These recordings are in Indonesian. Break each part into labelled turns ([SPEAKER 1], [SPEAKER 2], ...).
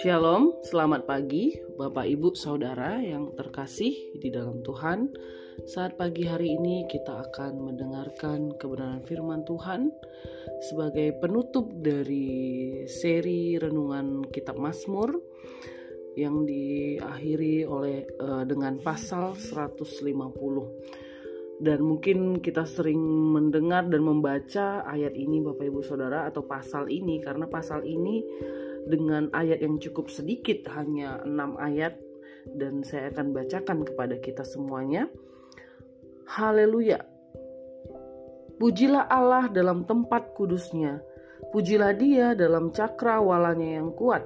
[SPEAKER 1] Shalom, selamat pagi Bapak Ibu Saudara yang terkasih di dalam Tuhan. Saat pagi hari ini kita akan mendengarkan kebenaran firman Tuhan sebagai penutup dari seri renungan kitab Mazmur yang diakhiri oleh uh, dengan pasal 150 dan mungkin kita sering mendengar dan membaca ayat ini Bapak Ibu Saudara atau pasal ini karena pasal ini dengan ayat yang cukup sedikit hanya 6 ayat dan saya akan bacakan kepada kita semuanya. Haleluya. Pujilah Allah dalam tempat kudusnya. Pujilah dia dalam cakrawalanya yang kuat.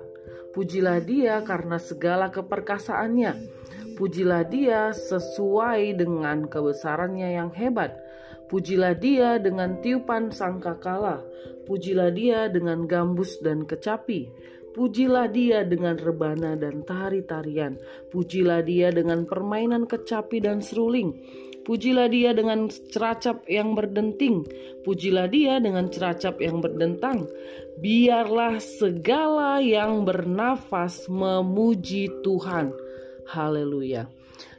[SPEAKER 1] Pujilah dia karena segala keperkasaannya. Pujilah dia sesuai dengan kebesarannya yang hebat. Pujilah dia dengan tiupan sangkakala. Pujilah dia dengan gambus dan kecapi. Pujilah dia dengan rebana dan tari-tarian. Pujilah dia dengan permainan kecapi dan seruling. Pujilah dia dengan ceracap yang berdenting. Pujilah dia dengan ceracap yang berdentang. Biarlah segala yang bernafas memuji Tuhan. Haleluya.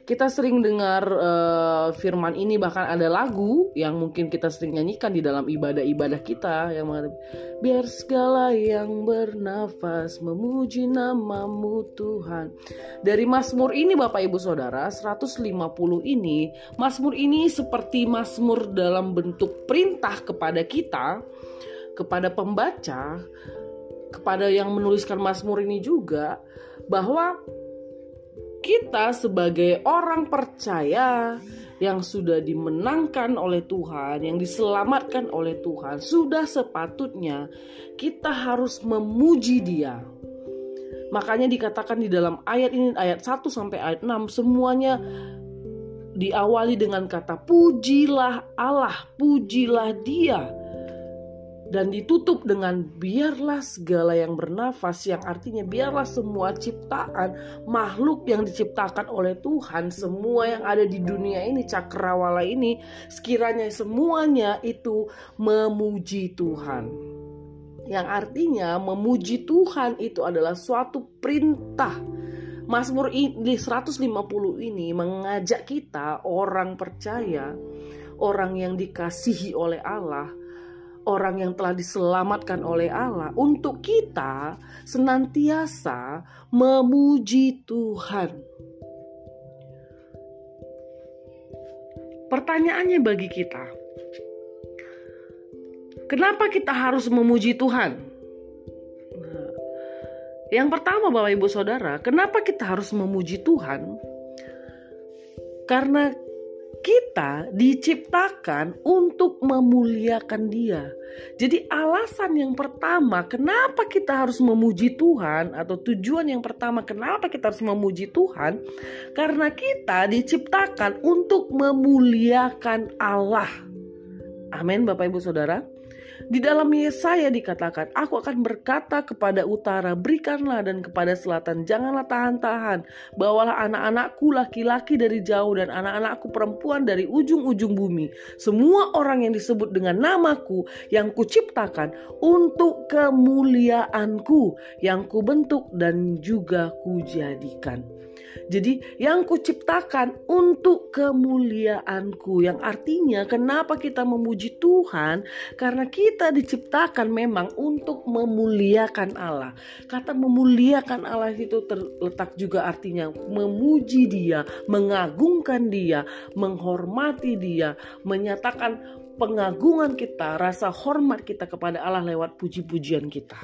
[SPEAKER 1] Kita sering dengar uh, firman ini bahkan ada lagu yang mungkin kita sering nyanyikan di dalam ibadah-ibadah kita yang mengatakan biar segala yang bernafas memuji namamu Tuhan. Dari Mazmur ini Bapak Ibu Saudara 150 ini Mazmur ini seperti Mazmur dalam bentuk perintah kepada kita kepada pembaca kepada yang menuliskan Mazmur ini juga bahwa kita sebagai orang percaya yang sudah dimenangkan oleh Tuhan, yang diselamatkan oleh Tuhan, sudah sepatutnya kita harus memuji Dia. Makanya dikatakan di dalam ayat ini ayat 1 sampai ayat 6 semuanya diawali dengan kata pujilah Allah, pujilah Dia dan ditutup dengan biarlah segala yang bernafas yang artinya biarlah semua ciptaan makhluk yang diciptakan oleh Tuhan semua yang ada di dunia ini cakrawala ini sekiranya semuanya itu memuji Tuhan. Yang artinya memuji Tuhan itu adalah suatu perintah. Mazmur di 150 ini mengajak kita orang percaya orang yang dikasihi oleh Allah orang yang telah diselamatkan oleh Allah, untuk kita senantiasa memuji Tuhan. Pertanyaannya bagi kita, kenapa kita harus memuji Tuhan? Yang pertama, Bapak Ibu Saudara, kenapa kita harus memuji Tuhan? Karena kita diciptakan untuk memuliakan Dia. Jadi, alasan yang pertama, kenapa kita harus memuji Tuhan, atau tujuan yang pertama, kenapa kita harus memuji Tuhan, karena kita diciptakan untuk memuliakan Allah. Amin, Bapak Ibu Saudara. Di dalam Yesaya dikatakan, Aku akan berkata kepada utara, berikanlah dan kepada selatan, janganlah tahan-tahan. Bawalah anak-anakku laki-laki dari jauh dan anak-anakku perempuan dari ujung-ujung bumi. Semua orang yang disebut dengan namaku yang kuciptakan untuk kemuliaanku yang kubentuk dan juga kujadikan. Jadi yang kuciptakan untuk kemuliaanku yang artinya kenapa kita memuji Tuhan karena kita diciptakan memang untuk memuliakan Allah. Kata memuliakan Allah itu terletak juga artinya memuji Dia, mengagungkan Dia, menghormati Dia, menyatakan pengagungan kita, rasa hormat kita kepada Allah lewat puji-pujian kita.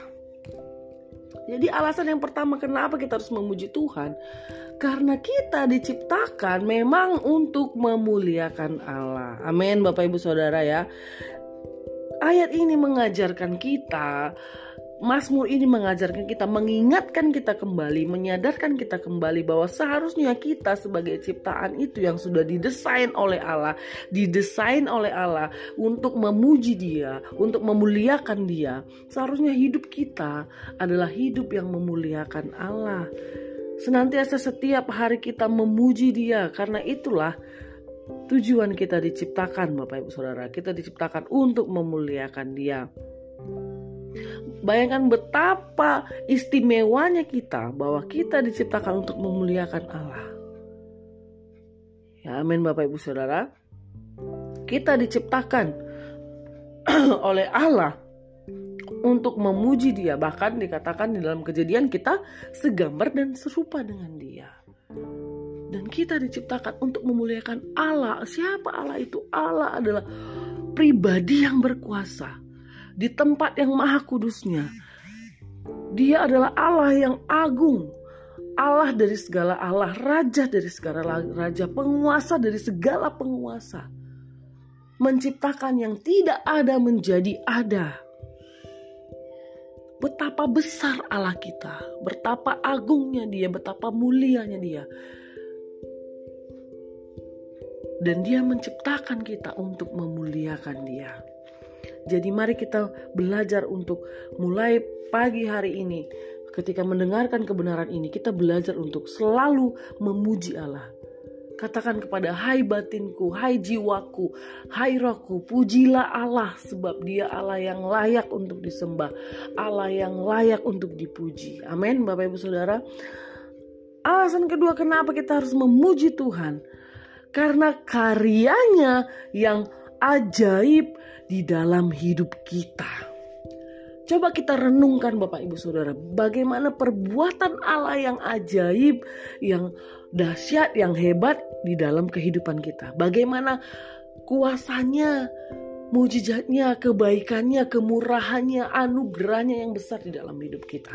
[SPEAKER 1] Jadi alasan yang pertama kenapa kita harus memuji Tuhan karena kita diciptakan memang untuk memuliakan Allah. Amin Bapak Ibu Saudara ya. Ayat ini mengajarkan kita Mazmur ini mengajarkan kita, mengingatkan kita kembali, menyadarkan kita kembali bahwa seharusnya kita sebagai ciptaan itu yang sudah didesain oleh Allah, didesain oleh Allah untuk memuji Dia, untuk memuliakan Dia. Seharusnya hidup kita adalah hidup yang memuliakan Allah. Senantiasa setiap hari kita memuji Dia, karena itulah Tujuan kita diciptakan, Bapak Ibu Saudara, kita diciptakan untuk memuliakan Dia. Bayangkan betapa istimewanya kita bahwa kita diciptakan untuk memuliakan Allah. Ya, amin Bapak Ibu Saudara. Kita diciptakan oleh Allah untuk memuji Dia, bahkan dikatakan di dalam kejadian kita segambar dan serupa dengan Dia. Dan kita diciptakan untuk memuliakan Allah. Siapa Allah itu? Allah adalah pribadi yang berkuasa di tempat yang maha kudusnya. Dia adalah Allah yang agung, Allah dari segala Allah, raja dari segala raja, penguasa dari segala penguasa. Menciptakan yang tidak ada menjadi ada. Betapa besar Allah kita, betapa agungnya Dia, betapa mulianya Dia. Dan Dia menciptakan kita untuk memuliakan Dia. Jadi mari kita belajar untuk mulai pagi hari ini ketika mendengarkan kebenaran ini kita belajar untuk selalu memuji Allah. Katakan kepada hai batinku, hai jiwaku, hai rohku, pujilah Allah sebab dia Allah yang layak untuk disembah, Allah yang layak untuk dipuji. Amin Bapak Ibu Saudara. Alasan kedua kenapa kita harus memuji Tuhan. Karena karyanya yang ajaib di dalam hidup kita. Coba kita renungkan Bapak Ibu Saudara, bagaimana perbuatan Allah yang ajaib, yang dahsyat, yang hebat di dalam kehidupan kita. Bagaimana kuasanya, mujizatnya, kebaikannya, kemurahannya, anugerahnya yang besar di dalam hidup kita.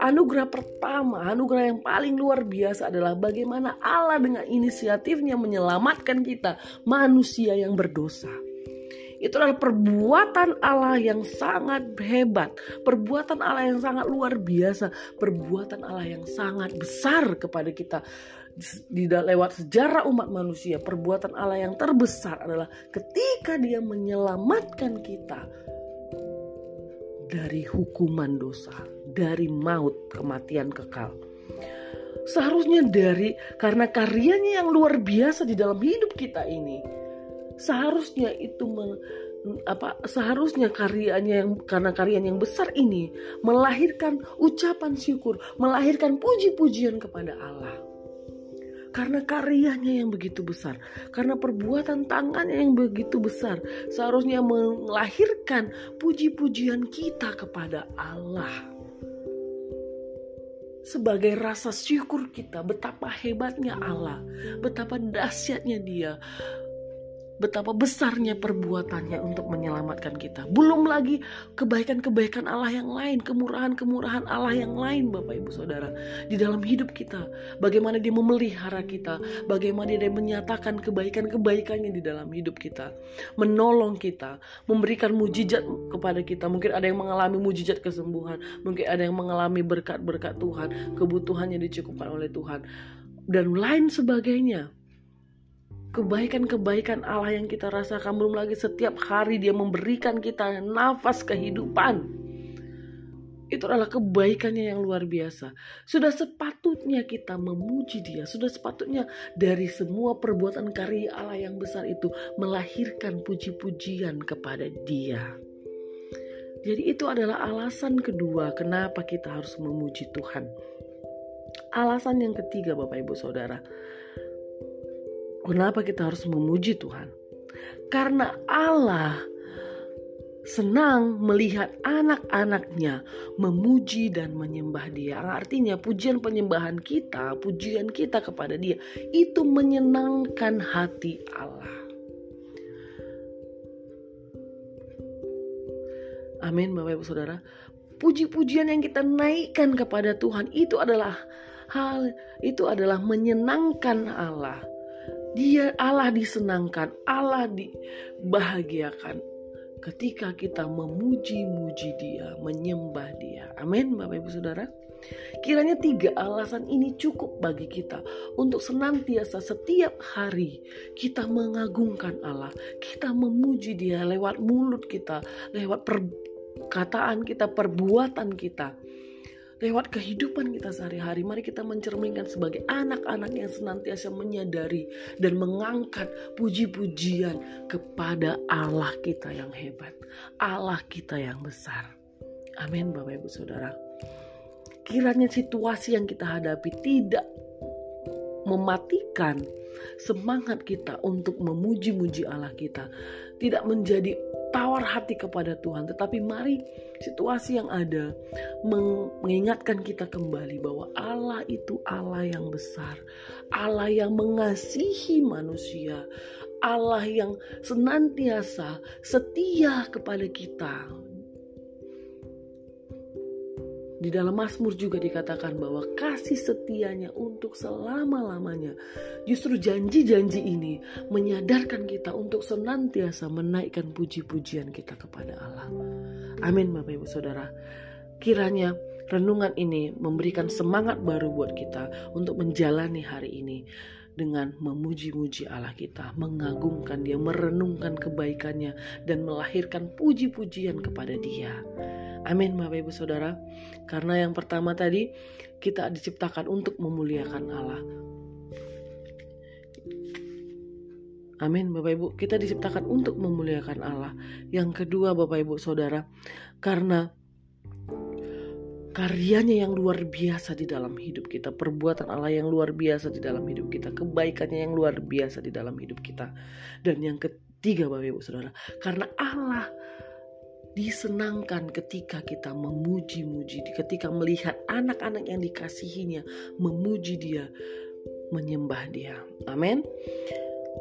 [SPEAKER 1] Anugerah pertama, anugerah yang paling luar biasa adalah bagaimana Allah dengan inisiatifnya menyelamatkan kita, manusia yang berdosa. Itu adalah perbuatan Allah yang sangat hebat, perbuatan Allah yang sangat luar biasa, perbuatan Allah yang sangat besar kepada kita di lewat sejarah umat manusia. Perbuatan Allah yang terbesar adalah ketika Dia menyelamatkan kita dari hukuman dosa, dari maut, kematian kekal seharusnya dari karena karyanya yang luar biasa di dalam hidup kita ini seharusnya itu men, apa seharusnya karyanya yang karena karyanya yang besar ini melahirkan ucapan syukur, melahirkan puji-pujian kepada Allah. Karena karyanya yang begitu besar, karena perbuatan tangannya yang begitu besar, seharusnya melahirkan puji-pujian kita kepada Allah sebagai rasa syukur kita betapa hebatnya Allah, betapa dahsyatnya Dia, betapa besarnya perbuatannya untuk menyelamatkan kita. Belum lagi kebaikan-kebaikan Allah yang lain, kemurahan-kemurahan Allah yang lain Bapak Ibu Saudara di dalam hidup kita. Bagaimana dia memelihara kita, bagaimana dia menyatakan kebaikan-kebaikannya di dalam hidup kita. Menolong kita, memberikan mujizat kepada kita. Mungkin ada yang mengalami mujizat kesembuhan, mungkin ada yang mengalami berkat-berkat Tuhan, kebutuhannya dicukupkan oleh Tuhan dan lain sebagainya kebaikan-kebaikan Allah yang kita rasakan belum lagi setiap hari dia memberikan kita nafas kehidupan itu adalah kebaikannya yang luar biasa. Sudah sepatutnya kita memuji dia. Sudah sepatutnya dari semua perbuatan karya Allah yang besar itu melahirkan puji-pujian kepada dia. Jadi itu adalah alasan kedua kenapa kita harus memuji Tuhan. Alasan yang ketiga Bapak Ibu Saudara Kenapa kita harus memuji Tuhan? Karena Allah senang melihat anak-anaknya memuji dan menyembah dia. Artinya pujian penyembahan kita, pujian kita kepada dia itu menyenangkan hati Allah. Amin Bapak Ibu Saudara. Puji-pujian yang kita naikkan kepada Tuhan itu adalah hal itu adalah menyenangkan Allah. Dia Allah disenangkan, Allah dibahagiakan ketika kita memuji-muji Dia, menyembah Dia. Amin, Bapak Ibu Saudara. Kiranya tiga alasan ini cukup bagi kita untuk senantiasa setiap hari kita mengagungkan Allah, kita memuji Dia lewat mulut kita, lewat perkataan kita, perbuatan kita lewat kehidupan kita sehari-hari, mari kita mencerminkan sebagai anak-anak yang senantiasa menyadari dan mengangkat puji-pujian kepada Allah kita yang hebat, Allah kita yang besar. Amin, Bapak Ibu Saudara. Kiranya situasi yang kita hadapi tidak mematikan semangat kita untuk memuji-muji Allah kita, tidak menjadi tawar hati kepada Tuhan, tetapi mari situasi yang ada mengingatkan kita kembali bahwa Allah itu Allah yang besar, Allah yang mengasihi manusia, Allah yang senantiasa setia kepada kita di dalam Mazmur juga dikatakan bahwa kasih setianya untuk selama-lamanya. Justru janji-janji ini menyadarkan kita untuk senantiasa menaikkan puji-pujian kita kepada Allah. Amin Bapak Ibu Saudara. Kiranya renungan ini memberikan semangat baru buat kita untuk menjalani hari ini dengan memuji-muji Allah kita, mengagungkan Dia, merenungkan kebaikannya, dan melahirkan puji-pujian kepada Dia. Amin Bapak Ibu Saudara. Karena yang pertama tadi kita diciptakan untuk memuliakan Allah. Amin Bapak Ibu, kita diciptakan untuk memuliakan Allah. Yang kedua Bapak Ibu Saudara, karena karyanya yang luar biasa di dalam hidup kita, perbuatan Allah yang luar biasa di dalam hidup kita, kebaikannya yang luar biasa di dalam hidup kita. Dan yang ketiga Bapak Ibu Saudara, karena Allah disenangkan ketika kita memuji-muji, ketika melihat anak-anak yang dikasihinya memuji dia, menyembah dia. Amin.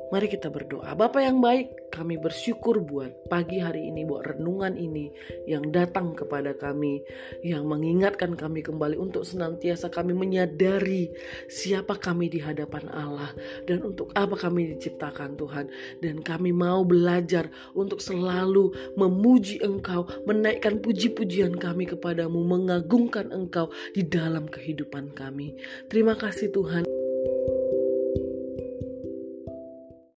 [SPEAKER 1] Mari kita berdoa. Bapak yang baik, kami bersyukur buat pagi hari ini, buat renungan ini yang datang kepada kami, yang mengingatkan kami kembali untuk senantiasa kami menyadari siapa kami di hadapan Allah dan untuk apa kami diciptakan Tuhan. Dan kami mau belajar untuk selalu memuji Engkau, menaikkan puji-pujian kami kepadamu, mengagungkan Engkau di dalam kehidupan kami. Terima kasih Tuhan.